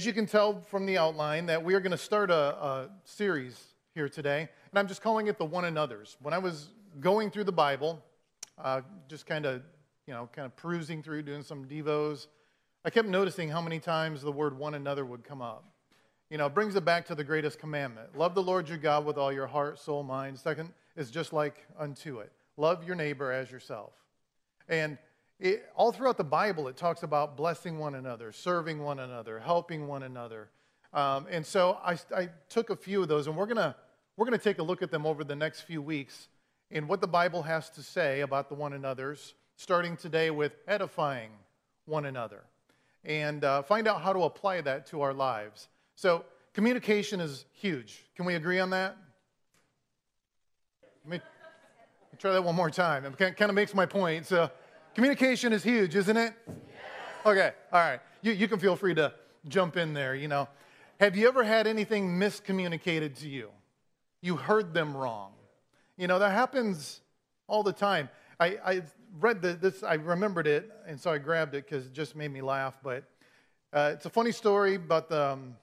As you can tell from the outline, that we are going to start a, a, series here today, and I'm just calling it the one another's. When I was going through the Bible, uh, just kind of, you know, kind of perusing through, doing some devos, I kept noticing how many times the word one another would come up. You know, it brings it back to the greatest commandment love the Lord your God with all your heart, soul, mind. Second is just like unto it love your neighbor as yourself. And it, all throughout the Bible, it talks about blessing one another, serving one another, helping one another. Um, and so I, I, took a few of those, and we're going we're gonna take a look at them over the next few weeks in what the Bible has to say about the one another's, starting today with edifying one another, and uh, find out how to apply that to our lives. So, communication is huge. Can we agree on that? Let me try that one more time. It kind of makes my point. So, Communication is huge, isn't it? Yes. Okay, all right. You, you can feel free to jump in there, you know. Have you ever had anything miscommunicated to you? You heard them wrong. You know, that happens all the time. I, I read the, this, I remembered it, and so I grabbed it because it just made me laugh. But uh, it's a funny story about the, um,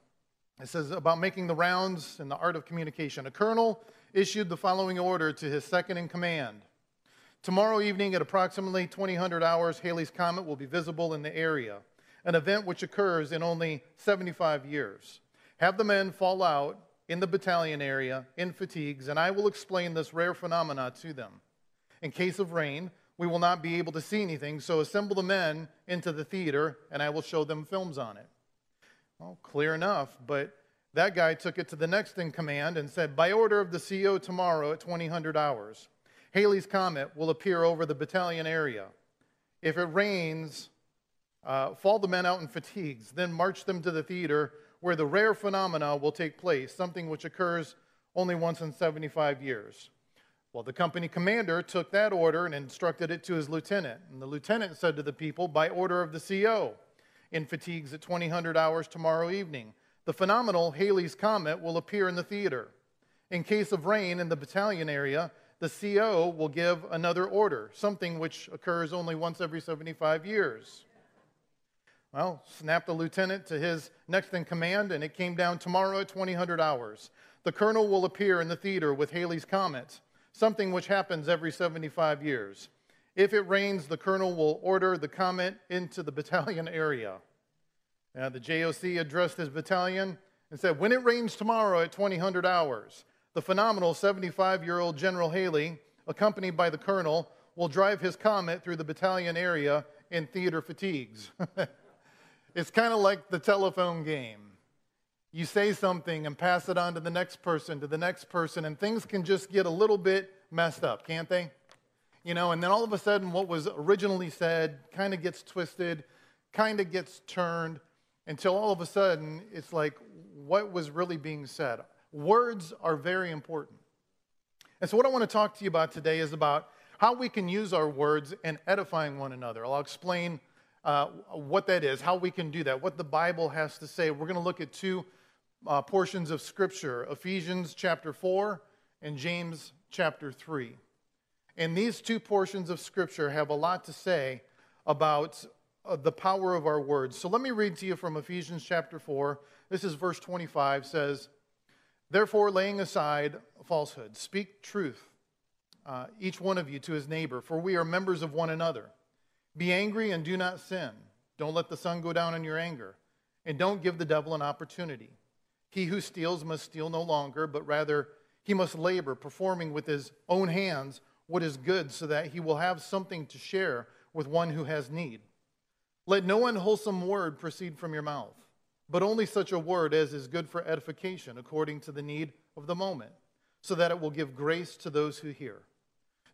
it says about making the rounds and the art of communication. A colonel issued the following order to his second in command Tomorrow evening at approximately 2000 hours, Halley's Comet will be visible in the area, an event which occurs in only 75 years. Have the men fall out in the battalion area in fatigues, and I will explain this rare phenomena to them. In case of rain, we will not be able to see anything, so assemble the men into the theater, and I will show them films on it. Well, clear enough, but that guy took it to the next in command and said, By order of the CO tomorrow at 2000 hours, Halley's Comet will appear over the battalion area. If it rains, uh, fall the men out in fatigues, then march them to the theater where the rare phenomena will take place, something which occurs only once in 75 years. Well, the company commander took that order and instructed it to his lieutenant. And the lieutenant said to the people, by order of the CO, in fatigues at 2000 hours tomorrow evening, the phenomenal Halley's Comet will appear in the theater. In case of rain in the battalion area, the CO will give another order, something which occurs only once every 75 years. Well, snapped the lieutenant to his next in command, and it came down tomorrow at 2000 hours. The colonel will appear in the theater with Halley's Comet, something which happens every 75 years. If it rains, the colonel will order the comet into the battalion area. Now, the JOC addressed his battalion and said, When it rains tomorrow at 2000 hours, the phenomenal 75 year old General Haley, accompanied by the colonel, will drive his comet through the battalion area in theater fatigues. it's kind of like the telephone game. You say something and pass it on to the next person, to the next person, and things can just get a little bit messed up, can't they? You know, and then all of a sudden, what was originally said kind of gets twisted, kind of gets turned, until all of a sudden, it's like, what was really being said? Words are very important. And so, what I want to talk to you about today is about how we can use our words in edifying one another. I'll explain uh, what that is, how we can do that, what the Bible has to say. We're going to look at two uh, portions of Scripture Ephesians chapter 4 and James chapter 3. And these two portions of Scripture have a lot to say about uh, the power of our words. So let me read to you from Ephesians chapter 4. This is verse 25 says, Therefore, laying aside falsehood, speak truth, uh, each one of you to his neighbor, for we are members of one another. Be angry and do not sin. Don't let the sun go down in your anger, and don't give the devil an opportunity. He who steals must steal no longer, but rather he must labor, performing with his own hands what is good, so that he will have something to share with one who has need. Let no unwholesome word proceed from your mouth but only such a word as is good for edification according to the need of the moment, so that it will give grace to those who hear.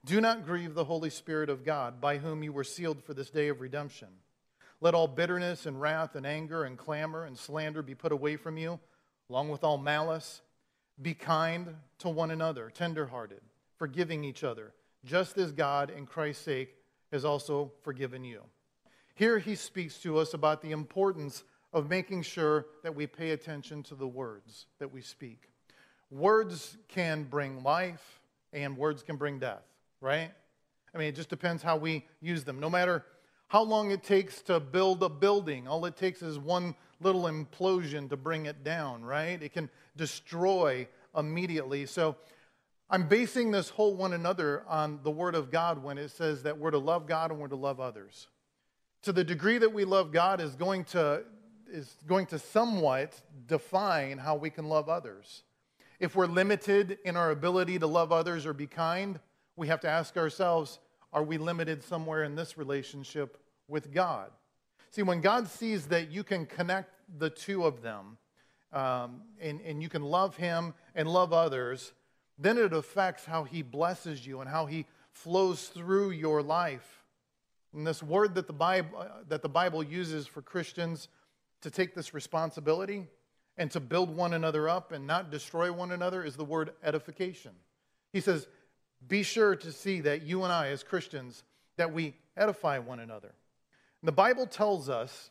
Do not grieve the Holy Spirit of God, by whom you were sealed for this day of redemption. Let all bitterness and wrath and anger and clamor and slander be put away from you, along with all malice. Be kind to one another, tenderhearted, forgiving each other, just as God, in Christ's sake, has also forgiven you. Here he speaks to us about the importance of making sure that we pay attention to the words that we speak. Words can bring life and words can bring death, right? I mean, it just depends how we use them. No matter how long it takes to build a building, all it takes is one little implosion to bring it down, right? It can destroy immediately. So I'm basing this whole one another on the Word of God when it says that we're to love God and we're to love others. To the degree that we love God is going to, is going to somewhat define how we can love others. If we're limited in our ability to love others or be kind, we have to ask ourselves are we limited somewhere in this relationship with God? See, when God sees that you can connect the two of them um, and, and you can love Him and love others, then it affects how He blesses you and how He flows through your life. And this word that the Bible, uh, that the Bible uses for Christians to take this responsibility and to build one another up and not destroy one another is the word edification. He says, be sure to see that you and I, as Christians, that we edify one another. And the Bible tells us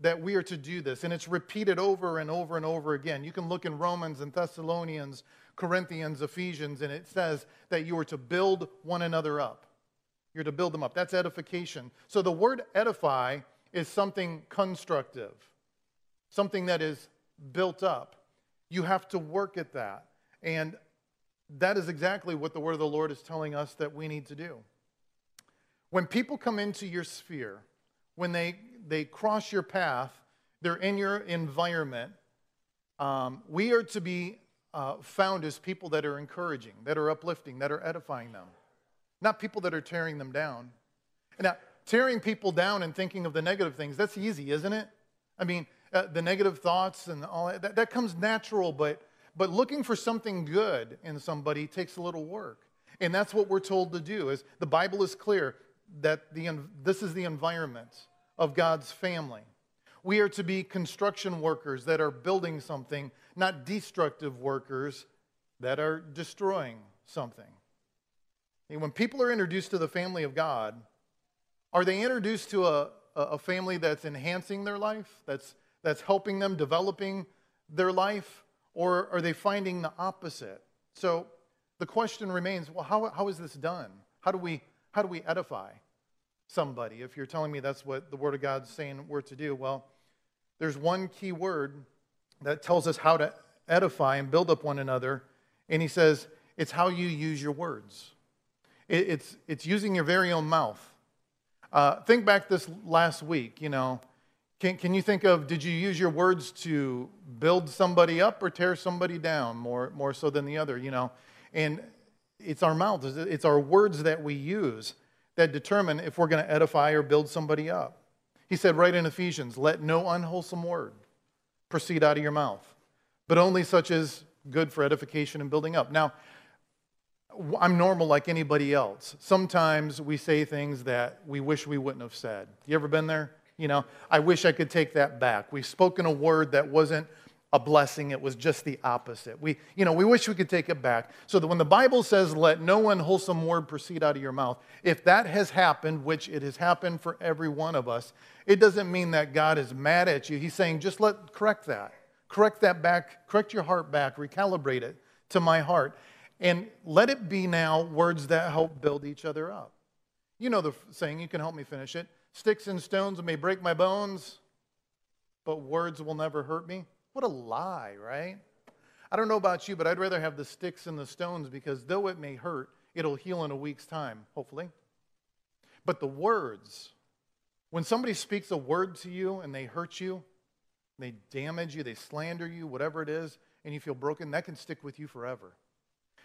that we are to do this, and it's repeated over and over and over again. You can look in Romans and Thessalonians, Corinthians, Ephesians, and it says that you are to build one another up. You're to build them up. That's edification. So the word edify is something constructive, something that is built up. You have to work at that. And that is exactly what the word of the Lord is telling us that we need to do. When people come into your sphere, when they, they cross your path, they're in your environment, um, we are to be uh, found as people that are encouraging, that are uplifting, that are edifying them, not people that are tearing them down. Now, tearing people down and thinking of the negative things, that's easy, isn't it? I mean, uh, the negative thoughts and all that, that, that comes natural, but but looking for something good in somebody takes a little work. And that's what we're told to do. Is the Bible is clear that the, this is the environment of God's family. We are to be construction workers that are building something, not destructive workers that are destroying something. And when people are introduced to the family of God, are they introduced to a, a family that's enhancing their life, that's, that's helping them, developing their life? Or are they finding the opposite? So the question remains well, how, how is this done? How do, we, how do we edify somebody? If you're telling me that's what the Word of God's saying we're to do, well, there's one key word that tells us how to edify and build up one another. And he says, it's how you use your words. it's, it's using your very own mouth. Uh, think back this last week, you know, can, can you think of, did you use your words to build somebody up or tear somebody down more, more so than the other, you know? And it's our mouths, it's our words that we use that determine if we're going to edify or build somebody up. He said right in Ephesians, let no unwholesome word proceed out of your mouth, but only such as good for edification and building up. Now, I'm normal like anybody else. Sometimes we say things that we wish we wouldn't have said. You ever been there? You know, I wish I could take that back. We've spoken a word that wasn't a blessing, it was just the opposite. We, you know, we wish we could take it back. So that when the Bible says, let no unwholesome word proceed out of your mouth, if that has happened, which it has happened for every one of us, it doesn't mean that God is mad at you. He's saying, just let correct that. Correct that back, correct your heart back, recalibrate it to my heart. And let it be now words that help build each other up. You know the saying, you can help me finish it. Sticks and stones may break my bones, but words will never hurt me. What a lie, right? I don't know about you, but I'd rather have the sticks and the stones because though it may hurt, it'll heal in a week's time, hopefully. But the words, when somebody speaks a word to you and they hurt you, they damage you, they slander you, whatever it is, and you feel broken, that can stick with you forever.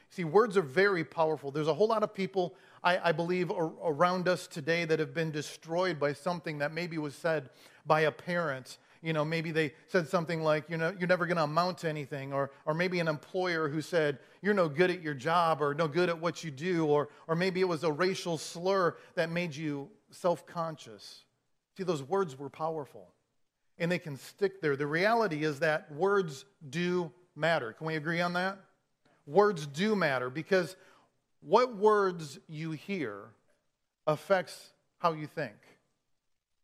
See, words are very powerful. There's a whole lot of people, I, I believe, ar- around us today that have been destroyed by something that maybe was said by a parent. You know, maybe they said something like, you know, you're never going to amount to anything, or, or maybe an employer who said, you're no good at your job, or no good at what you do, or, or maybe it was a racial slur that made you self conscious. See, those words were powerful, and they can stick there. The reality is that words do matter. Can we agree on that? words do matter because what words you hear affects how you think,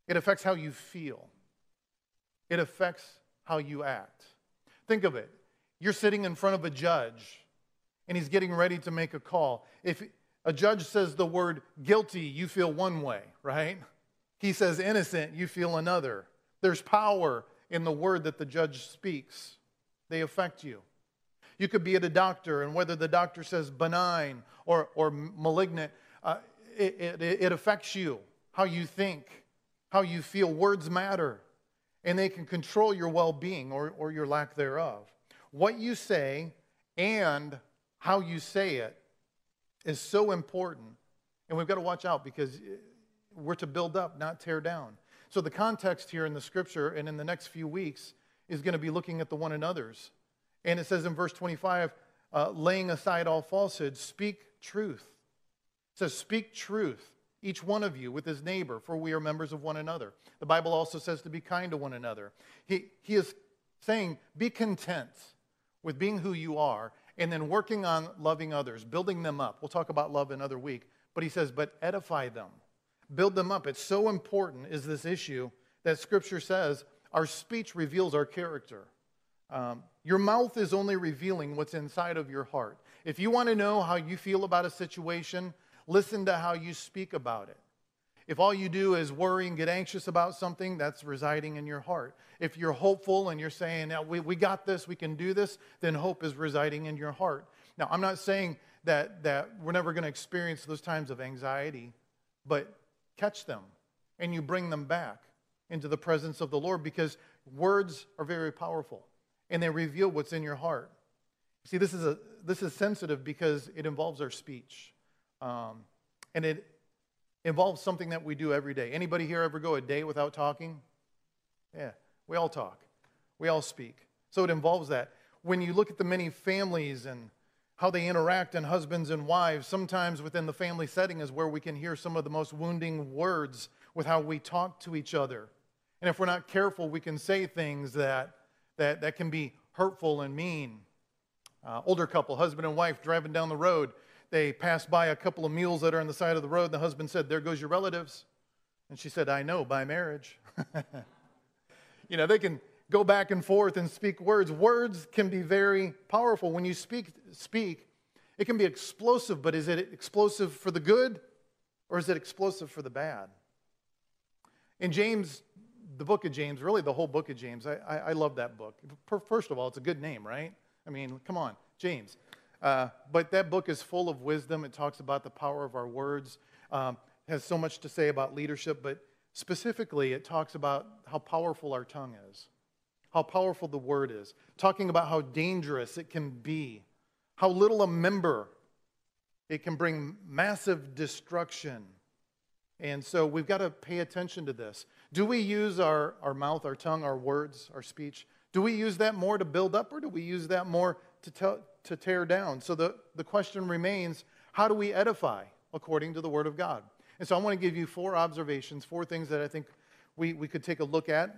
it affects how you feel, it affects how you act. Think of it. You're sitting in front of a judge and he's getting ready to make a call. If a judge says the word guilty, you feel one way, right? He says innocent, you feel another. There's power in the word that the judge speaks, they affect you. You could be at a doctor, and whether the doctor says benign or, or malignant, uh, it, it, it affects you, how you think, how you feel. Words matter, and they can control your well being or, or your lack thereof. What you say and how you say it is so important, and we've got to watch out because we're to build up, not tear down. So, the context here in the scripture and in the next few weeks is going to be looking at the one another's. And it says in verse 25, uh, laying aside all falsehood, speak truth. It says, speak truth, each one of you with his neighbor, for we are members of one another. The Bible also says to be kind to one another. He, he is saying, be content with being who you are and then working on loving others, building them up. We'll talk about love another week. But he says, but edify them, build them up. It's so important, is this issue that Scripture says our speech reveals our character. Um, your mouth is only revealing what's inside of your heart. If you want to know how you feel about a situation, listen to how you speak about it. If all you do is worry and get anxious about something, that's residing in your heart. If you're hopeful and you're saying, we, we got this, we can do this, then hope is residing in your heart. Now, I'm not saying that, that we're never going to experience those times of anxiety, but catch them and you bring them back into the presence of the Lord because words are very powerful and they reveal what's in your heart. See, this is, a, this is sensitive because it involves our speech. Um, and it involves something that we do every day. Anybody here ever go a day without talking? Yeah, we all talk. We all speak. So it involves that. When you look at the many families and how they interact and husbands and wives, sometimes within the family setting is where we can hear some of the most wounding words with how we talk to each other. And if we're not careful, we can say things that that, that can be hurtful and mean. Uh, older couple, husband and wife, driving down the road. They pass by a couple of mules that are on the side of the road. The husband said, There goes your relatives. And she said, I know, by marriage. you know, they can go back and forth and speak words. Words can be very powerful. When you speak, speak, it can be explosive, but is it explosive for the good or is it explosive for the bad? In James the book of James, really the whole book of James, I, I, I, love that book. First of all, it's a good name, right? I mean, come on, James. Uh, but that book is full of wisdom. It talks about the power of our words, um, has so much to say about leadership, but specifically, it talks about how powerful our tongue is, how powerful the word is, talking about how dangerous it can be, how little a member it can bring massive destruction. And so we've got to pay attention to this. Do we use our, our mouth, our tongue, our words, our speech? Do we use that more to build up or do we use that more to, tell, to tear down? So the, the question remains how do we edify according to the Word of God? And so I want to give you four observations, four things that I think we, we could take a look at,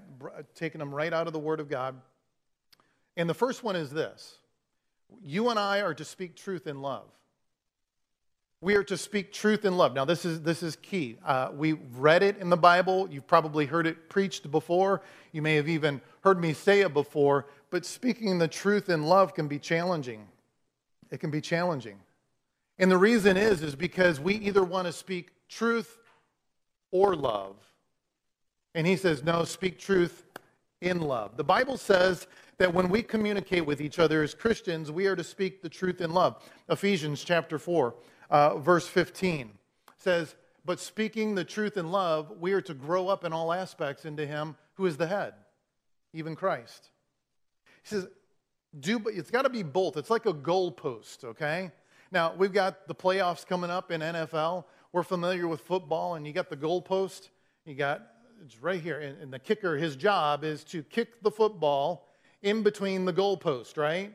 taking them right out of the Word of God. And the first one is this you and I are to speak truth in love. We are to speak truth in love. Now, this is, this is key. Uh, we read it in the Bible. You've probably heard it preached before. You may have even heard me say it before. But speaking the truth in love can be challenging. It can be challenging. And the reason is, is because we either want to speak truth or love. And he says, no, speak truth in love. The Bible says that when we communicate with each other as Christians, we are to speak the truth in love. Ephesians chapter 4 uh, verse 15 says, But speaking the truth in love, we are to grow up in all aspects into Him who is the head, even Christ. He says, do, but it's got to be both. It's like a goalpost, okay? Now, we've got the playoffs coming up in NFL. We're familiar with football, and you got the goalpost. You got, it's right here. And, and the kicker, his job is to kick the football in between the goalpost, right?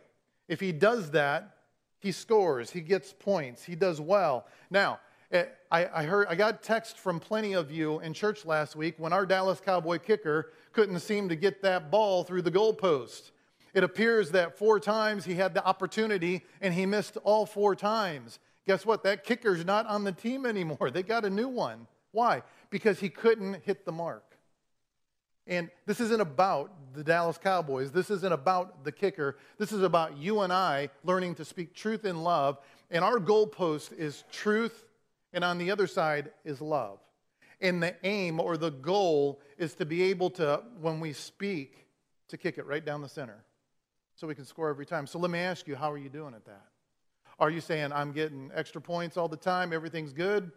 If he does that, he scores, he gets points, he does well. Now, eh, I, I, heard I got text from plenty of you in church last week when our Dallas Cowboy kicker couldn't seem to get that ball through the goalpost. It appears that four times he had the opportunity and he missed all four times. Guess what? That kicker's not on the team anymore. They got a new one. Why? Because he couldn't hit the mark. And this isn't about the Dallas Cowboys. This isn't about the kicker. This is about you and I learning to speak truth in love. And our goalpost is truth, and on the other side is love. And the aim or the goal is to be able to, when we speak, to kick it right down the center so we can score every time. So let me ask you, how are you doing at that? Are you saying, I'm getting extra points all the time, everything's good?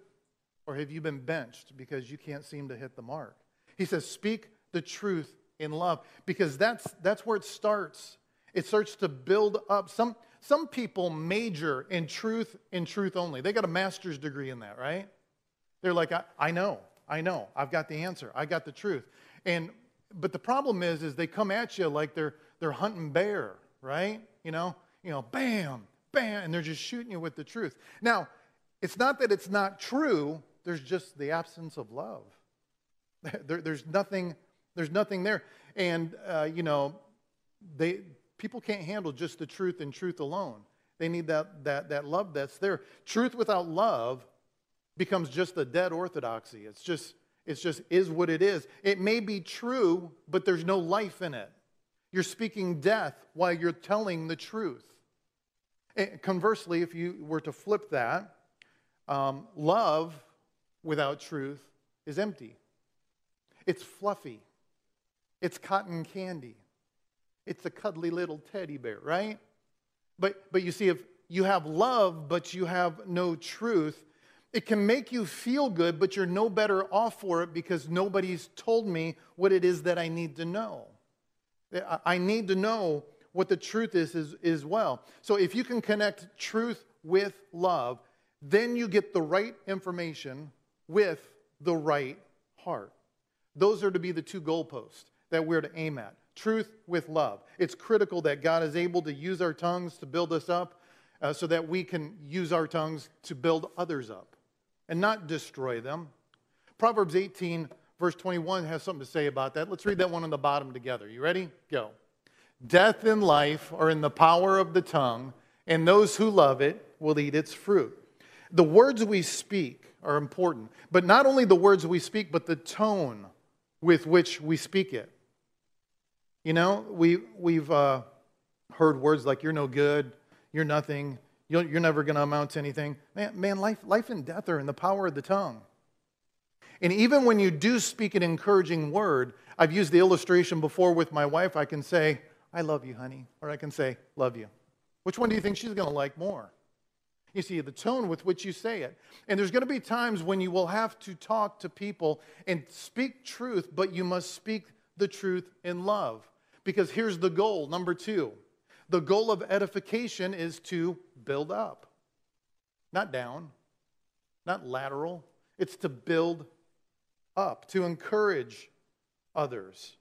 Or have you been benched because you can't seem to hit the mark? He says, Speak the truth in love because that's, that's where it starts. It starts to build up. Some, some people major in truth in truth only. They got a master's degree in that, right? They're like, I, I know, I know, I've got the answer, I got the truth. And but the problem is, is they come at you like they're they're hunting bear, right? You know, you know, bam, bam, and they're just shooting you with the truth. Now, it's not that it's not true. There's just the absence of love. There, there's nothing. There's nothing there, and uh, you know, they people can't handle just the truth and truth alone. They need that that that love that's there. Truth without love becomes just a dead orthodoxy. It's just it's just is what it is. It may be true, but there's no life in it. You're speaking death while you're telling the truth. And conversely, if you were to flip that, um, love without truth is empty. It's fluffy. It's cotton candy. It's a cuddly little teddy bear, right? But, but you see, if you have love, but you have no truth, it can make you feel good, but you're no better off for it because nobody's told me what it is that I need to know. I need to know what the truth is as, as well. So if you can connect truth with love, then you get the right information with the right heart. Those are to be the two goalposts that we're to aim at truth with love. It's critical that God is able to use our tongues to build us up uh, so that we can use our tongues to build others up and not destroy them. Proverbs 18, verse 21 has something to say about that. Let's read that one on the bottom together. You ready? Go. Death and life are in the power of the tongue, and those who love it will eat its fruit. The words we speak are important, but not only the words we speak, but the tone with which we speak it. You know, we, we've uh, heard words like, you're no good, you're nothing, you're, you're never going to amount to anything. Man, man life, life and death are in the power of the tongue. And even when you do speak an encouraging word, I've used the illustration before with my wife. I can say, I love you, honey, or I can say, love you. Which one do you think she's going to like more? You see, the tone with which you say it. And there's going to be times when you will have to talk to people and speak truth, but you must speak the truth in love. Because here's the goal number two the goal of edification is to build up, not down, not lateral. It's to build up, to encourage others.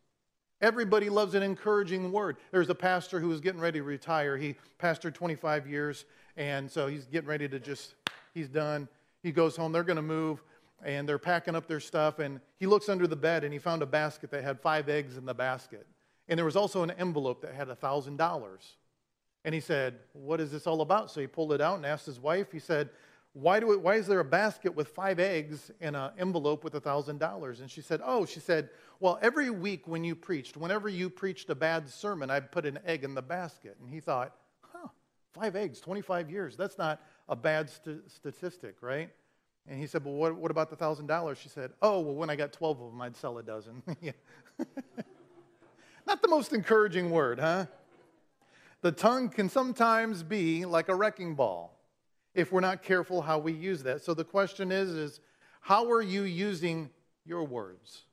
Everybody loves an encouraging word. There's a pastor who was getting ready to retire. He pastored 25 years, and so he's getting ready to just, he's done. He goes home. They're going to move, and they're packing up their stuff. And he looks under the bed, and he found a basket that had five eggs in the basket. And there was also an envelope that had $1,000. And he said, What is this all about? So he pulled it out and asked his wife, He said, Why, do it, why is there a basket with five eggs and an envelope with $1,000? And she said, Oh, she said, Well, every week when you preached, whenever you preached a bad sermon, I'd put an egg in the basket. And he thought, Huh, five eggs, 25 years. That's not a bad st- statistic, right? And he said, Well, what, what about the $1,000? She said, Oh, well, when I got 12 of them, I'd sell a dozen. Not the most encouraging word, huh? The tongue can sometimes be like a wrecking ball if we're not careful how we use that. So the question is is how are you using your words?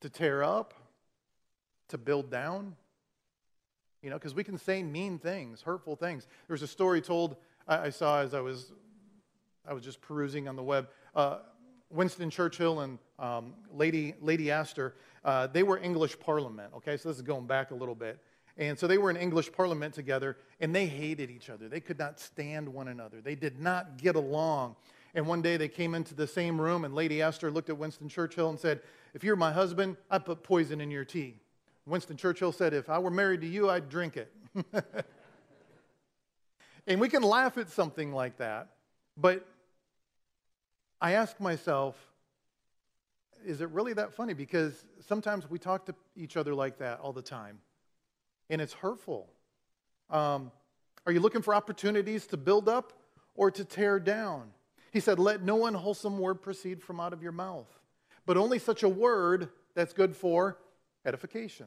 To tear up? To build down? You know, because we can say mean things, hurtful things. There's a story told I, saw as I was I was just perusing on the web. Uh, Winston Churchill and um, Lady Lady Astor, uh, they were English Parliament. Okay, so this is going back a little bit. And so they were in English Parliament together, and they hated each other. They could not stand one another. They did not get along. And one day they came into the same room, and Lady Astor looked at Winston Churchill and said, If you're my husband, I'd put poison in your tea. Winston Churchill said, If I were married to you, I'd drink it. and we can laugh at something like that, but I ask myself, is it really that funny? Because sometimes we talk to each other like that all the time and it's hurtful. Um, are you looking for opportunities to build up or to tear down? He said, Let no unwholesome word proceed from out of your mouth, but only such a word that's good for edification,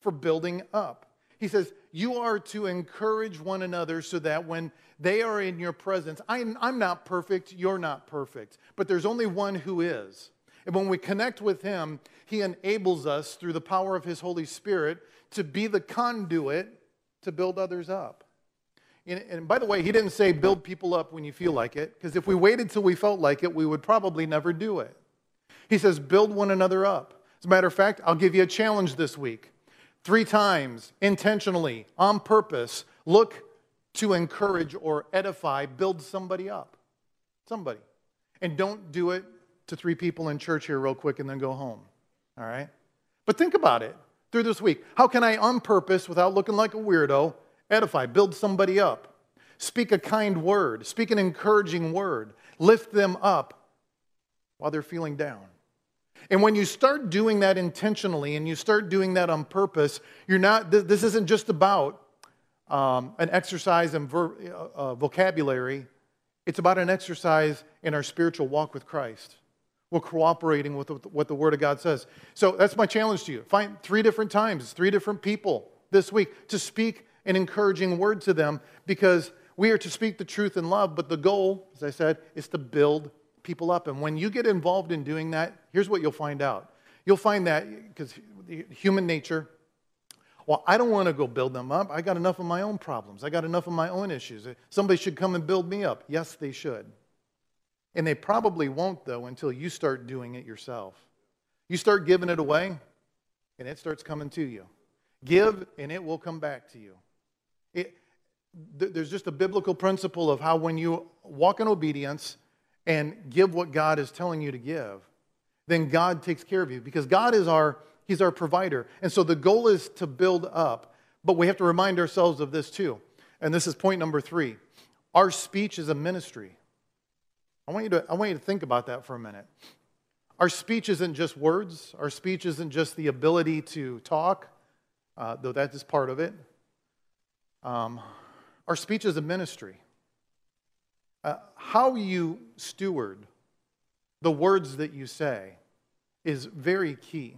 for building up. He says, You are to encourage one another so that when they are in your presence, I'm, I'm not perfect, you're not perfect, but there's only one who is. And when we connect with Him, He enables us through the power of His Holy Spirit to be the conduit to build others up. And, and by the way, He didn't say build people up when you feel like it, because if we waited till we felt like it, we would probably never do it. He says, build one another up. As a matter of fact, I'll give you a challenge this week. Three times, intentionally, on purpose, look to encourage or edify, build somebody up. Somebody. And don't do it to three people in church here, real quick, and then go home. All right? But think about it through this week. How can I, on purpose, without looking like a weirdo, edify, build somebody up? Speak a kind word, speak an encouraging word, lift them up while they're feeling down. And when you start doing that intentionally and you start doing that on purpose, you're not, this isn't just about um, an exercise in ver, uh, uh, vocabulary, it's about an exercise in our spiritual walk with Christ. We're cooperating with what the Word of God says. So that's my challenge to you. Find three different times, three different people this week to speak an encouraging word to them because we are to speak the truth in love, but the goal, as I said, is to build people up. And when you get involved in doing that, here's what you'll find out. You'll find that, because human nature, well, I don't want to go build them up. I got enough of my own problems. I got enough of my own issues. Somebody should come and build me up. Yes, they should. And they probably won't, though, until you start doing it yourself. You start giving it away, and it starts coming to you. Give, and it will come back to you. It, there's just a biblical principle of how when you walk in obedience, and give what God is telling you to give, then God takes care of you because God is our he's our provider. And so the goal is to build up, but we have to remind ourselves of this too. And this is point number 3. Our speech is a ministry. I want you to I want you to think about that for a minute. Our speech isn't just words. Our speech isn't just the ability to talk, uh, though that is part of it. Um, our speech is a ministry. Uh, how you steward the words that you say is very key.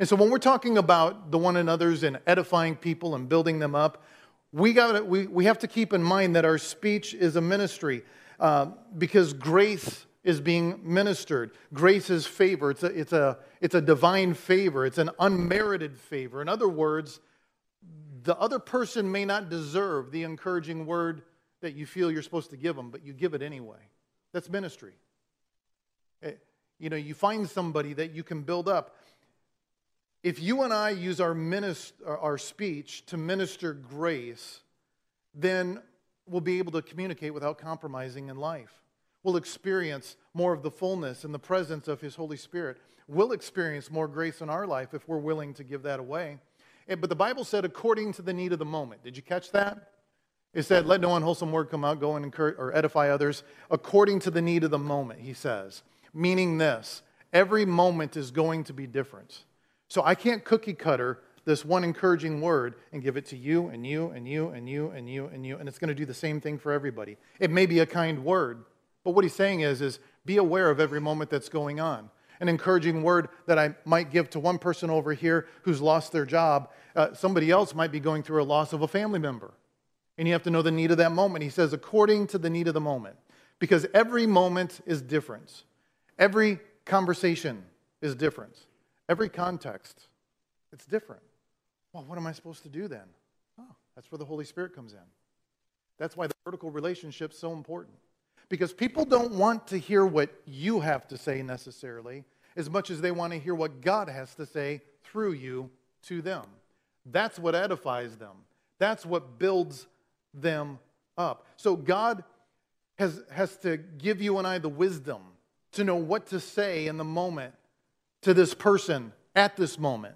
And so when we're talking about the one another's and edifying people and building them up, we, got we, we have to keep in mind that our speech is a ministry uh, because grace is being ministered. Grace is favor. It's a, it's, a, it's a divine favor. It's an unmerited favor. In other words, the other person may not deserve the encouraging word that you feel you're supposed to give them, but you give it anyway. That's ministry. Eh, you know, you find somebody that you can build up. If you and I use our, minister, our speech to minister grace, then we'll be able to communicate without compromising in life. We'll experience more of the fullness and the presence of His Holy Spirit. We'll experience more grace in our life if we're willing to give that away. But the Bible said, according to the need of the moment. Did you catch that? It said, Let no unwholesome word come out, go and encourage or edify others according to the need of the moment, he says. Meaning this every moment is going to be different. So I can't cookie cutter this one encouraging word and give it to you and you and you and you and you and you, and it's going to do the same thing for everybody. It may be a kind word, but what he's saying is, is be aware of every moment that's going on. An encouraging word that I might give to one person over here who's lost their job, uh, somebody else might be going through a loss of a family member. And you have to know the need of that moment. He says, according to the need of the moment. Because every moment is different. Every conversation is different. Every context, it's different. Well, what am I supposed to do then? Oh, that's where the Holy Spirit comes in. That's why the vertical relationship is so important. Because people don't want to hear what you have to say necessarily, as much as they want to hear what God has to say through you to them. That's what edifies them. That's what builds them up. So God has, has to give you and I the wisdom to know what to say in the moment to this person at this moment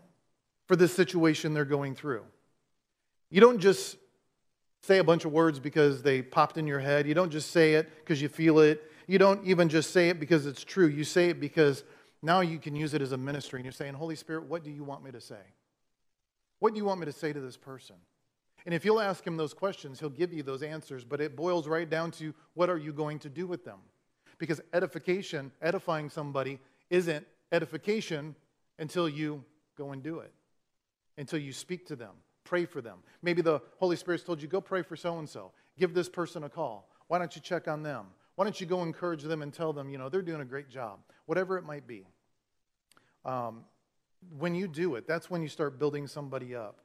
for this situation they're going through. You don't just say a bunch of words because they popped in your head. You don't just say it because you feel it. You don't even just say it because it's true. You say it because now you can use it as a ministry and you're saying, Holy Spirit, what do you want me to say? What do you want me to say to this person? And if you'll ask him those questions, he'll give you those answers. But it boils right down to what are you going to do with them? Because edification, edifying somebody, isn't edification until you go and do it. Until you speak to them, pray for them. Maybe the Holy Spirit's told you, go pray for so and so, give this person a call. Why don't you check on them? Why don't you go encourage them and tell them, you know, they're doing a great job, whatever it might be. Um, when you do it, that's when you start building somebody up.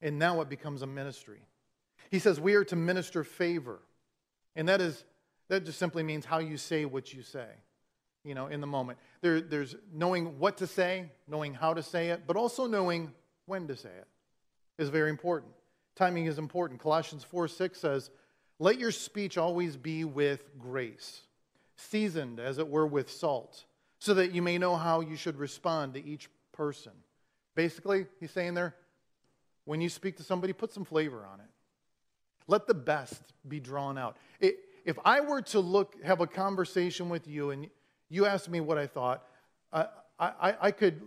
And now it becomes a ministry. He says we are to minister favor. And that is that just simply means how you say what you say, you know, in the moment. There, there's knowing what to say, knowing how to say it, but also knowing when to say it is very important. Timing is important. Colossians 4 6 says, Let your speech always be with grace, seasoned, as it were, with salt, so that you may know how you should respond to each person. Basically, he's saying there, when you speak to somebody, put some flavor on it. Let the best be drawn out. It, if I were to look, have a conversation with you and you asked me what I thought, uh, I, I, could,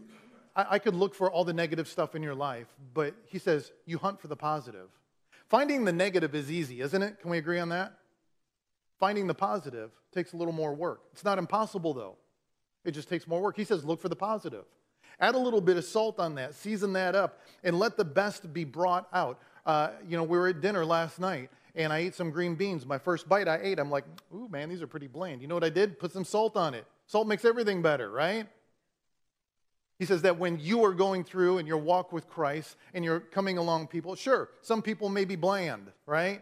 I, I could look for all the negative stuff in your life, but he says you hunt for the positive. Finding the negative is easy, isn't it? Can we agree on that? Finding the positive takes a little more work. It's not impossible, though. It just takes more work. He says, look for the positive. Add a little bit of salt on that, season that up, and let the best be brought out. Uh, you know, we were at dinner last night, and I ate some green beans. My first bite I ate, I'm like, ooh, man, these are pretty bland. You know what I did? Put some salt on it. Salt makes everything better, right? He says that when you are going through and your walk with Christ and you're coming along people, sure, some people may be bland, right?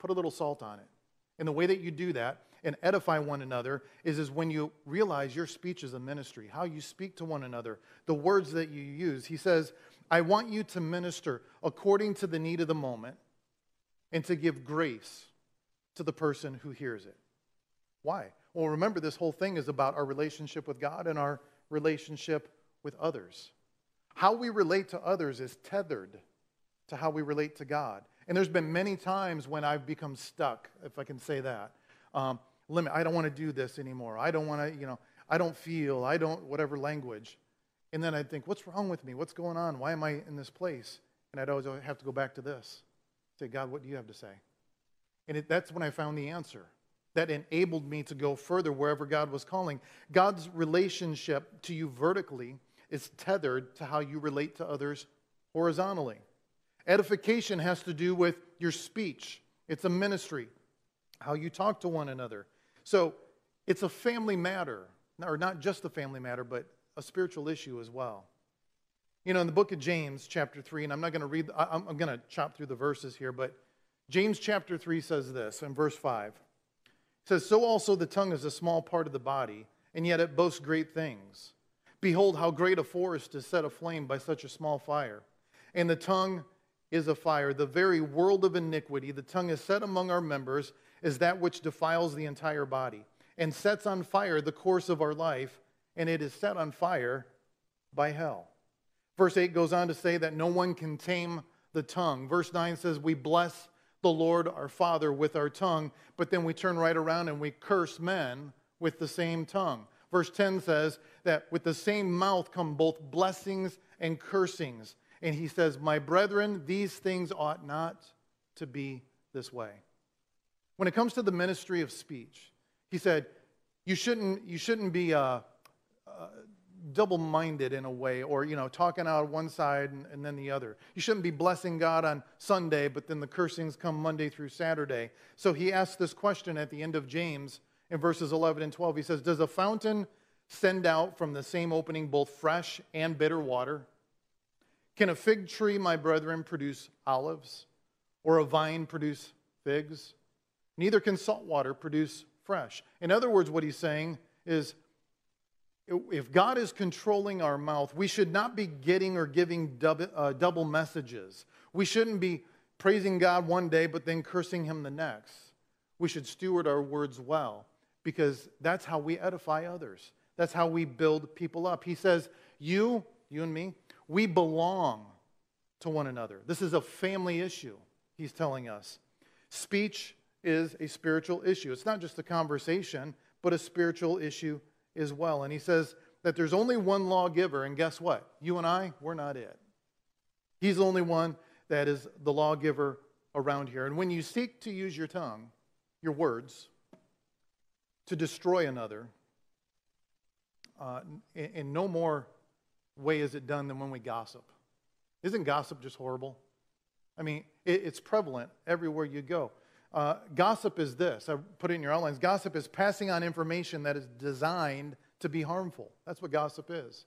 Put a little salt on it. And the way that you do that and edify one another is, is when you realize your speech is a ministry, how you speak to one another, the words that you use. He says, I want you to minister according to the need of the moment and to give grace to the person who hears it. Why? Well, remember, this whole thing is about our relationship with God and our relationship with others. How we relate to others is tethered to how we relate to God. And there's been many times when I've become stuck, if I can say that. Um, limit, I don't want to do this anymore. I don't want to, you know, I don't feel, I don't, whatever language. And then I'd think, what's wrong with me? What's going on? Why am I in this place? And I'd always have to go back to this. Say, God, what do you have to say? And it, that's when I found the answer that enabled me to go further wherever God was calling. God's relationship to you vertically is tethered to how you relate to others horizontally. Edification has to do with your speech, it's a ministry, how you talk to one another. So it's a family matter, or not just a family matter, but a spiritual issue as well. You know, in the book of James, chapter 3, and I'm not going to read, I'm, going to chop through the verses here, but James chapter 3 says this in verse 5. It says, So also the tongue is a small part of the body, and yet it boasts great things. Behold, how great a forest is set aflame by such a small fire. And the tongue is a fire, the very world of iniquity. The tongue is set among our members, is that which defiles the entire body, and sets on fire the course of our life, and it is set on fire by hell. Verse 8 goes on to say that no one can tame the tongue. Verse 9 says, We bless the Lord our Father with our tongue, but then we turn right around and we curse men with the same tongue. Verse 10 says that with the same mouth come both blessings and cursings. And he says, My brethren, these things ought not to be this way. When it comes to the ministry of speech, he said, You shouldn't, you shouldn't be uh, uh, double-minded in a way or you know talking out one side and, and, then the other. You shouldn't be blessing god on sunday but then the cursings come monday through saturday. So he asks this question at the end of james in verses 11 and 12 he says does a fountain send out from the same opening both fresh and bitter water? Can a fig tree my brethren produce olives or a vine produce figs? Neither can salt water produce fresh. In other words what he's saying is if God is controlling our mouth, we should not be getting or giving double, uh, double messages. We shouldn't be praising God one day but then cursing Him the next. We should steward our words well because that's how we edify others. That's how we build people up. He says, You, you and me, we belong to one another. This is a family issue, he's telling us. Speech is a spiritual issue. It's not just a conversation, but a spiritual issue as well. And he says that there's only one lawgiver, and guess what? You and I, we're not it. He's the only one that is the lawgiver around here. And when you seek to use your tongue, your words, to destroy another, uh, in, in no more way is it done than when we gossip. Isn't gossip just horrible? I mean, it, it's prevalent everywhere you go. Uh, gossip is this I put it in your outlines. Gossip is passing on information that is designed to be harmful. That's what gossip is.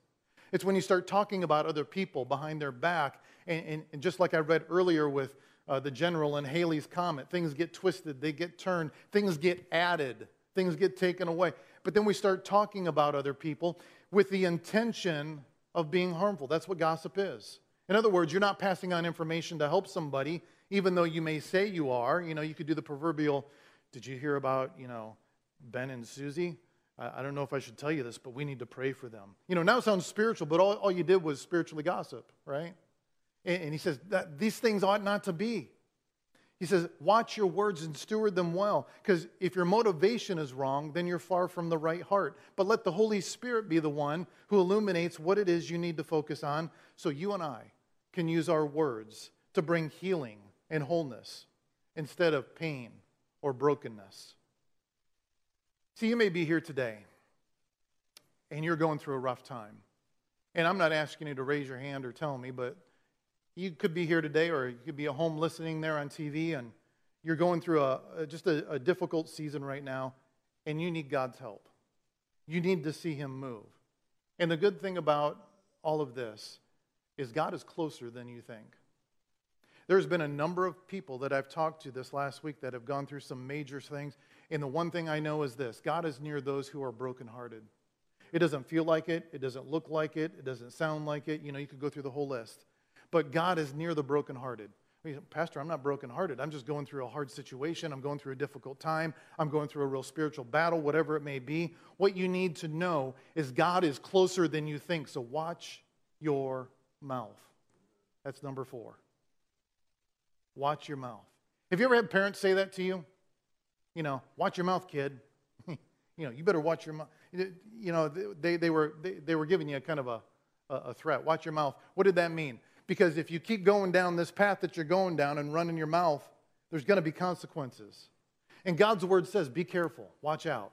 It's when you start talking about other people behind their back. And, and, and just like I read earlier with uh, the general and Halley's Comet, things get twisted, they get turned, things get added, things get taken away. But then we start talking about other people with the intention of being harmful. That's what gossip is. In other words, you're not passing on information to help somebody, even though you may say you are. You know, you could do the proverbial, did you hear about, you know, Ben and Susie? I, I don't know if I should tell you this, but we need to pray for them. You know, now it sounds spiritual, but all, all you did was spiritually gossip, right? And, and he says that these things ought not to be. He says, watch your words and steward them well. Because if your motivation is wrong, then you're far from the right heart. But let the Holy Spirit be the one who illuminates what it is you need to focus on so you and I can use our words to bring healing and wholeness instead of pain or brokenness. See, you may be here today and you're going through a rough time. And I'm not asking you to raise your hand or tell me, but you could be here today or you could be at home listening there on TV and you're going through a, a just a, a difficult season right now and you need God's help. You need to see Him move. And the good thing about all of this is God is closer than you think. There's been a number of people that I've talked to this last week that have gone through some major things. And the one thing I know is this God is near those who are brokenhearted. It doesn't feel like it, it doesn't look like it, it doesn't sound like it. You know, you could go through the whole list. But God is near the brokenhearted. Pastor, I'm not brokenhearted. I'm just going through a hard situation. I'm going through a difficult time. I'm going through a real spiritual battle, whatever it may be. What you need to know is God is closer than you think. So watch your mouth. That's number four. Watch your mouth. Have you ever had parents say that to you? You know, watch your mouth, kid. you know, you better watch your mouth. You know, they, they, were, they, they were giving you a kind of a, a threat. Watch your mouth. What did that mean? Because if you keep going down this path that you're going down and running your mouth, there's going to be consequences. And God's word says, be careful, watch out.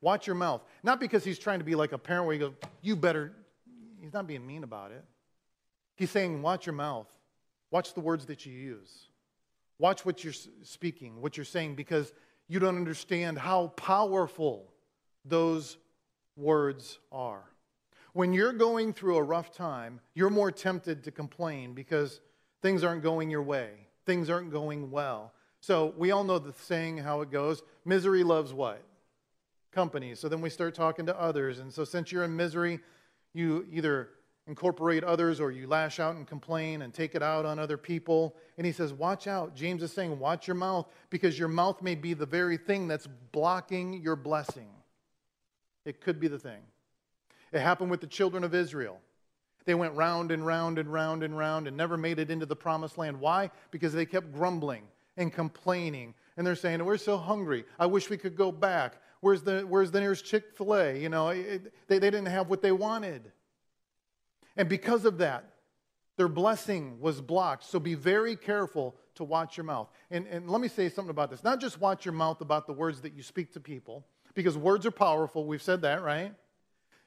Watch your mouth. Not because he's trying to be like a parent where you go, you better, he's not being mean about it. He's saying, watch your mouth. Watch the words that you use. Watch what you're speaking, what you're saying, because you don't understand how powerful those words are. When you're going through a rough time, you're more tempted to complain because things aren't going your way, things aren't going well. So we all know the saying, how it goes misery loves what? Company. So then we start talking to others. And so since you're in misery, you either incorporate others or you lash out and complain and take it out on other people. And he says, Watch out. James is saying, Watch your mouth because your mouth may be the very thing that's blocking your blessing. It could be the thing. It happened with the children of Israel. They went round and round and round and round and never made it into the promised land. Why? Because they kept grumbling and complaining. And they're saying, We're so hungry. I wish we could go back. Where's the, where's the nearest Chick fil A? You know, it, they, they didn't have what they wanted. And because of that, their blessing was blocked. So be very careful to watch your mouth. And, and let me say something about this. Not just watch your mouth about the words that you speak to people, because words are powerful. We've said that, right?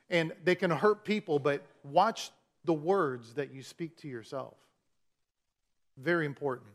And they can hurt people, but watch the words that you speak to yourself. Very important.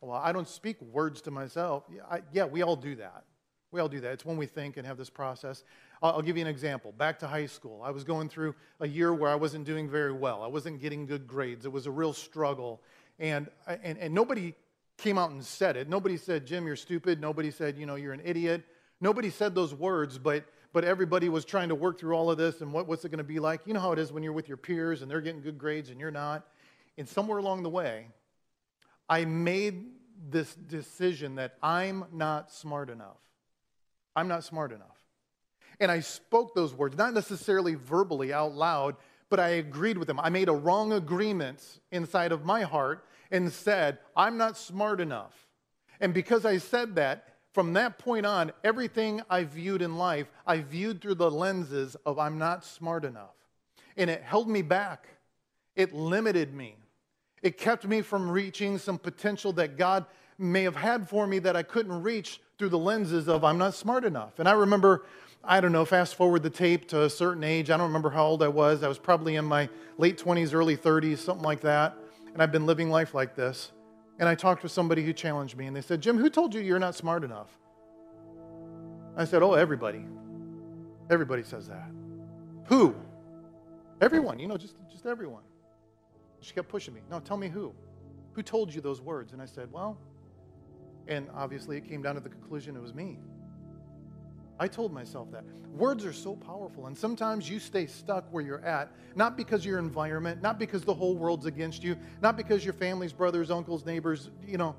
Well, I don't speak words to myself. Yeah, I, yeah, we all do that. We all do that. It's when we think and have this process. I'll give you an example. Back to high school, I was going through a year where I wasn't doing very well. I wasn't getting good grades. It was a real struggle. And, and, and nobody came out and said it. Nobody said, Jim, you're stupid. Nobody said, you know, you're an idiot. Nobody said those words, but, but everybody was trying to work through all of this and what, what's it going to be like. You know how it is when you're with your peers and they're getting good grades and you're not. And somewhere along the way, I made this decision that I'm not smart enough. I'm not smart enough. And I spoke those words, not necessarily verbally out loud, but I agreed with them. I made a wrong agreement inside of my heart and said, I'm not smart enough. And because I said that, from that point on, everything I viewed in life, I viewed through the lenses of I'm not smart enough. And it held me back, it limited me, it kept me from reaching some potential that God may have had for me that I couldn't reach through the lenses of I'm not smart enough. And I remember, I don't know, fast forward the tape to a certain age. I don't remember how old I was. I was probably in my late 20s, early 30s, something like that. And I've been living life like this. And I talked with somebody who challenged me, and they said, Jim, who told you you're not smart enough? I said, Oh, everybody. Everybody says that. Who? Everyone, you know, just, just everyone. She kept pushing me. No, tell me who. Who told you those words? And I said, Well, and obviously, it came down to the conclusion it was me. I told myself that. Words are so powerful, and sometimes you stay stuck where you're at, not because your environment, not because the whole world's against you, not because your family's brothers, uncles, neighbors, you know,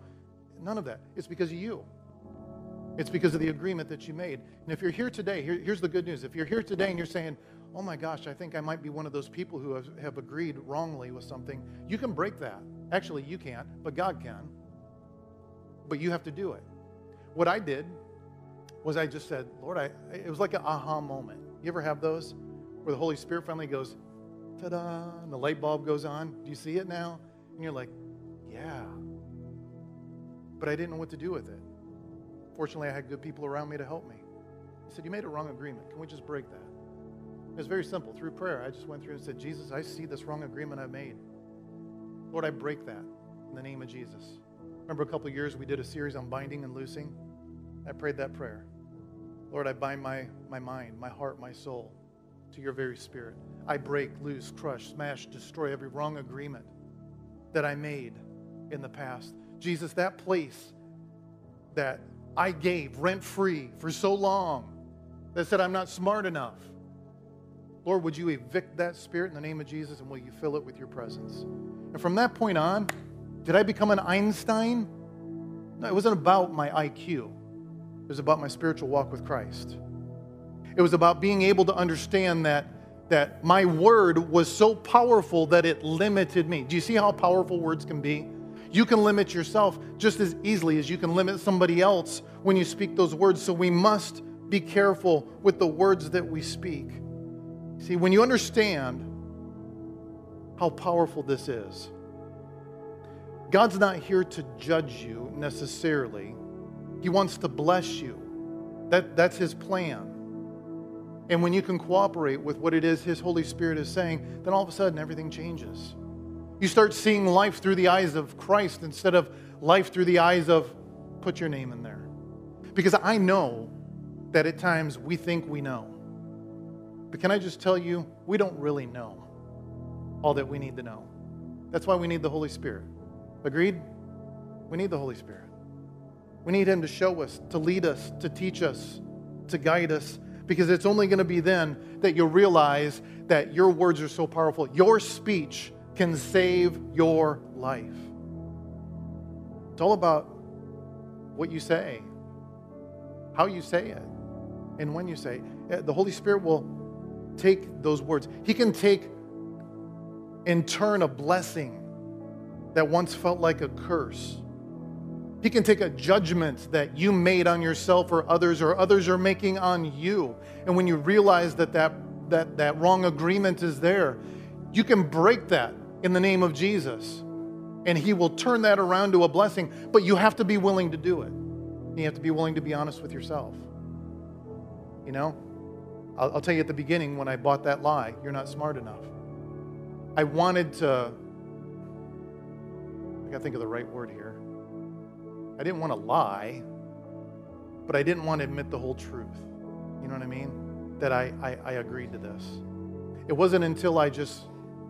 none of that. It's because of you. It's because of the agreement that you made. And if you're here today, here, here's the good news. If you're here today and you're saying, oh my gosh, I think I might be one of those people who have, have agreed wrongly with something, you can break that. Actually, you can't, but God can but you have to do it. What I did was I just said, Lord, I, it was like an aha moment. You ever have those where the Holy Spirit finally goes, ta da, and the light bulb goes on? Do you see it now? And you're like, yeah. But I didn't know what to do with it. Fortunately, I had good people around me to help me. He said, You made a wrong agreement. Can we just break that? It was very simple. Through prayer, I just went through and said, Jesus, I see this wrong agreement I've made. Lord, I break that in the name of Jesus. Remember a couple years we did a series on binding and loosing? I prayed that prayer. Lord, I bind my, my mind, my heart, my soul to your very spirit. I break, loose, crush, smash, destroy every wrong agreement that I made in the past. Jesus, that place that I gave rent free for so long that said I'm not smart enough. Lord, would you evict that spirit in the name of Jesus and will you fill it with your presence? And from that point on, did I become an Einstein? No, it wasn't about my IQ. It was about my spiritual walk with Christ. It was about being able to understand that, that my word was so powerful that it limited me. Do you see how powerful words can be? You can limit yourself just as easily as you can limit somebody else when you speak those words. So we must be careful with the words that we speak. See, when you understand how powerful this is, God's not here to judge you necessarily. He wants to bless you. That, that's His plan. And when you can cooperate with what it is His Holy Spirit is saying, then all of a sudden everything changes. You start seeing life through the eyes of Christ instead of life through the eyes of put your name in there. Because I know that at times we think we know. But can I just tell you, we don't really know all that we need to know. That's why we need the Holy Spirit. Agreed? We need the Holy Spirit. We need Him to show us, to lead us, to teach us, to guide us, because it's only going to be then that you'll realize that your words are so powerful. Your speech can save your life. It's all about what you say, how you say it, and when you say it. Uh, the Holy Spirit will take those words. He can take and turn a blessing that once felt like a curse. He can take a judgment that you made on yourself or others or others are making on you. And when you realize that that, that, that wrong agreement is there, you can break that in the name of Jesus. And He will turn that around to a blessing. But you have to be willing to do it. You have to be willing to be honest with yourself. You know, I'll, I'll tell you at the beginning when I bought that lie, you're not smart enough. I wanted to I gotta think of the right word here. I didn't want to lie, but I didn't want to admit the whole truth. You know what I mean? That I, I, I agreed to this. It wasn't until I just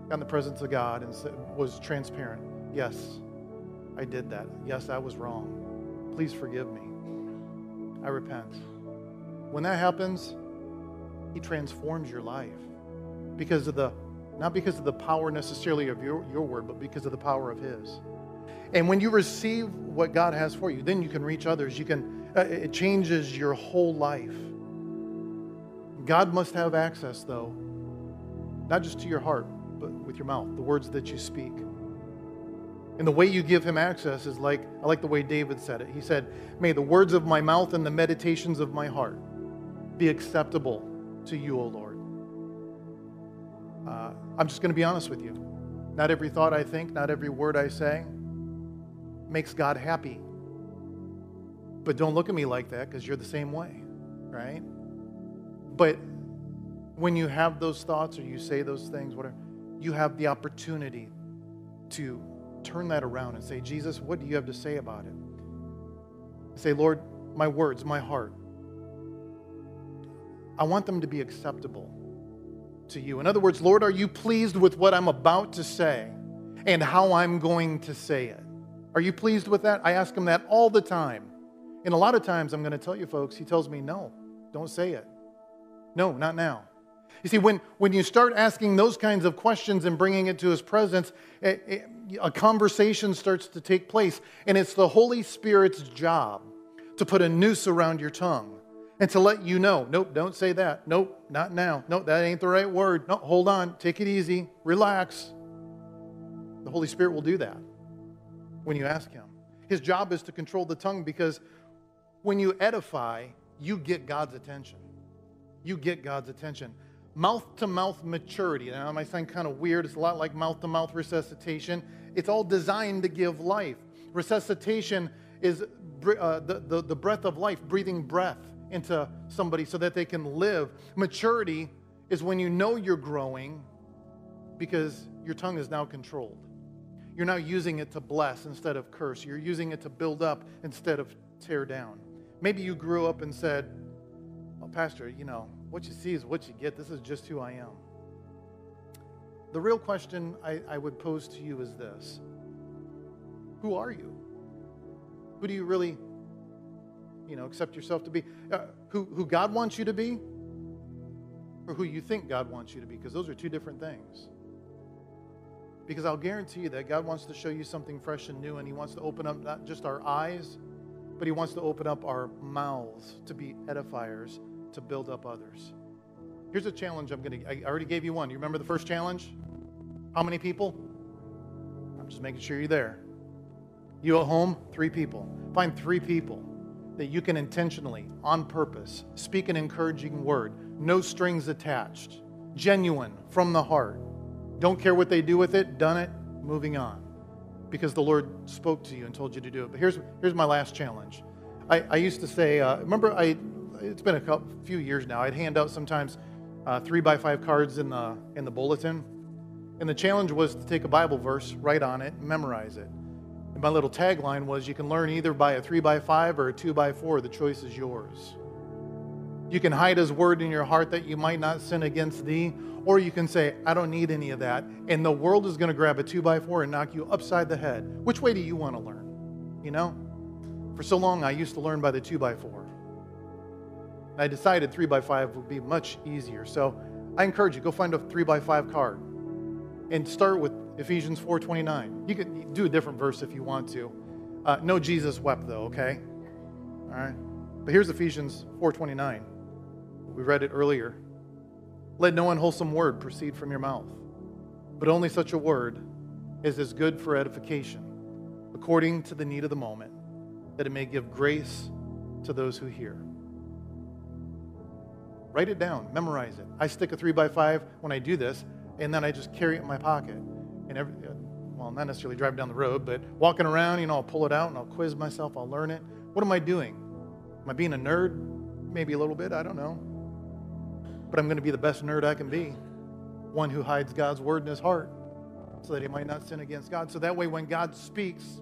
got in the presence of God and was transparent. Yes, I did that. Yes, I was wrong. Please forgive me. I repent. When that happens, He transforms your life because of the, not because of the power necessarily of your, your word, but because of the power of His. And when you receive what God has for you, then you can reach others. You can, uh, it changes your whole life. God must have access, though, not just to your heart, but with your mouth, the words that you speak. And the way you give him access is like, I like the way David said it. He said, May the words of my mouth and the meditations of my heart be acceptable to you, O Lord. Uh, I'm just going to be honest with you. Not every thought I think, not every word I say, makes God happy. But don't look at me like that because you're the same way, right? But when you have those thoughts or you say those things, whatever, you have the opportunity to turn that around and say, Jesus, what do you have to say about it? Say, Lord, my words, my heart, I want them to be acceptable to you. In other words, Lord, are you pleased with what I'm about to say and how I'm going to say it? Are you pleased with that? I ask him that all the time. And a lot of times, I'm going to tell you folks, he tells me, no, don't say it. No, not now. You see, when, when you start asking those kinds of questions and bringing it to his presence, it, it, a conversation starts to take place. And it's the Holy Spirit's job to put a noose around your tongue and to let you know, nope, don't say that. Nope, not now. Nope, that ain't the right word. No, hold on, take it easy, relax. The Holy Spirit will do that when you ask Him. His job is to control the tongue because when you edify, you get God's attention. You get God's attention. Mouth to mouth maturity. Now, that might sound kind of weird. It's a lot like mouth to mouth resuscitation. It's all designed to give life. Resuscitation is uh, the, the, the breath of life, breathing breath into somebody so that they can live. Maturity is when you know you're growing because your tongue is now controlled. You're now using it to bless instead of curse. You're using it to build up instead of tear down. Maybe you grew up and said, Well, Pastor, you know, what you see is what you get. This is just who I am. The real question I, I would pose to you is this Who are you? Who do you really you know, accept yourself to be, uh, who, who God wants you to be, or who you think God wants you to be, because those are two different things. Because I'll guarantee you that God wants to show you something fresh and new, and He wants to open up not just our eyes, but He wants to open up our mouths to be edifiers, to build up others. Here's a challenge I'm going to, I already gave you one. You remember the first challenge? How many people? I'm just making sure you're there. You at home, three people. Find three people that you can intentionally, on purpose, speak an encouraging word, no strings attached, genuine, from the heart. Don't care what they do with it, done it, moving on. Because the Lord spoke to you and told you to do it. But here's, here's my last challenge. I, I used to say, uh, remember, I, it's been a couple, few years now, I'd hand out sometimes uh, three by five cards in the, in the bulletin. And the challenge was to take a Bible verse, write on it, memorize it. And my little tagline was you can learn either by a three by five or a two by four. The choice is yours. You can hide his word in your heart that you might not sin against thee, or you can say, I don't need any of that. And the world is going to grab a two by four and knock you upside the head. Which way do you want to learn? You know? For so long, I used to learn by the two by four. And I decided three by five would be much easier. So I encourage you, go find a three by five card and start with Ephesians 4.29. You can do a different verse if you want to. Uh, no Jesus wept, though, okay? All right? But here's Ephesians 4.29. We read it earlier. Let no unwholesome word proceed from your mouth, but only such a word as is good for edification, according to the need of the moment, that it may give grace to those who hear. Write it down, memorize it. I stick a three by five when I do this, and then I just carry it in my pocket and every, uh, well, not necessarily driving down the road, but walking around, you know, I'll pull it out and I'll quiz myself, I'll learn it. What am I doing? Am I being a nerd? Maybe a little bit, I don't know. But I'm going to be the best nerd I can be. One who hides God's word in his heart so that he might not sin against God. So that way, when God speaks,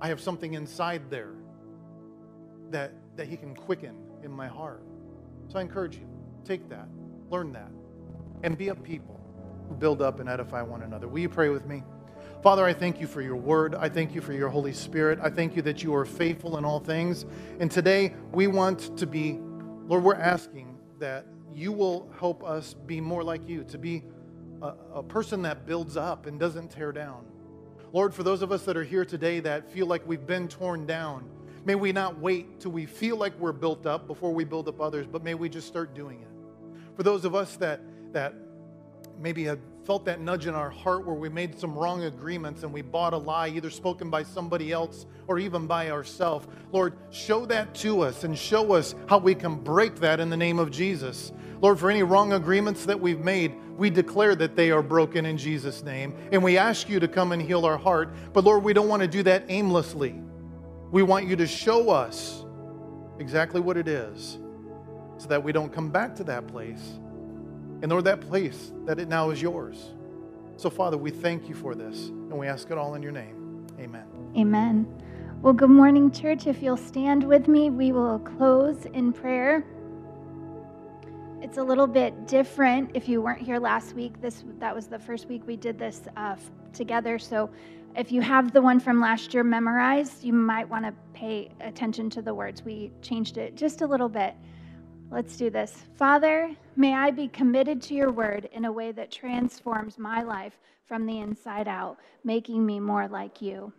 I have something inside there that, that he can quicken in my heart. So I encourage you, take that, learn that, and be a people who build up and edify one another. Will you pray with me? Father, I thank you for your word. I thank you for your Holy Spirit. I thank you that you are faithful in all things. And today we want to be, Lord, we're asking that you will help us be more like you, to be a, a person that builds up and doesn't tear down. Lord, for those of us that are here today that feel like we've been torn down, may we not wait till we feel like we're built up before we build up others, but may we just start doing it. For those of us that, that maybe had felt that nudge in our heart where we made some wrong agreements and we bought a lie, either spoken by somebody else or even by ourselves. Lord, show that to us and show us how we can break that in the name of Jesus. Lord, for any wrong agreements that we've made, we declare that they are broken in Jesus' name. And we ask you to come and heal our heart. But Lord, we don't want to do that aimlessly. We want you to show us exactly what it is so that we don't come back to that place. And Lord, that place, that it now is yours. So, Father, we thank you for this, and we ask it all in your name. Amen. Amen. Well, good morning, church. If you'll stand with me, we will close in prayer. It's a little bit different. If you weren't here last week, this that was the first week we did this uh, together. So, if you have the one from last year memorized, you might want to pay attention to the words. We changed it just a little bit. Let's do this. Father, may I be committed to your word in a way that transforms my life from the inside out, making me more like you.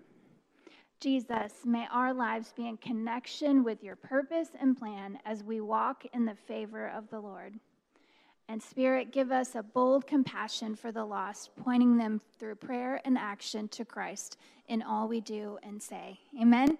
Jesus, may our lives be in connection with your purpose and plan as we walk in the favor of the Lord. And Spirit, give us a bold compassion for the lost, pointing them through prayer and action to Christ in all we do and say. Amen.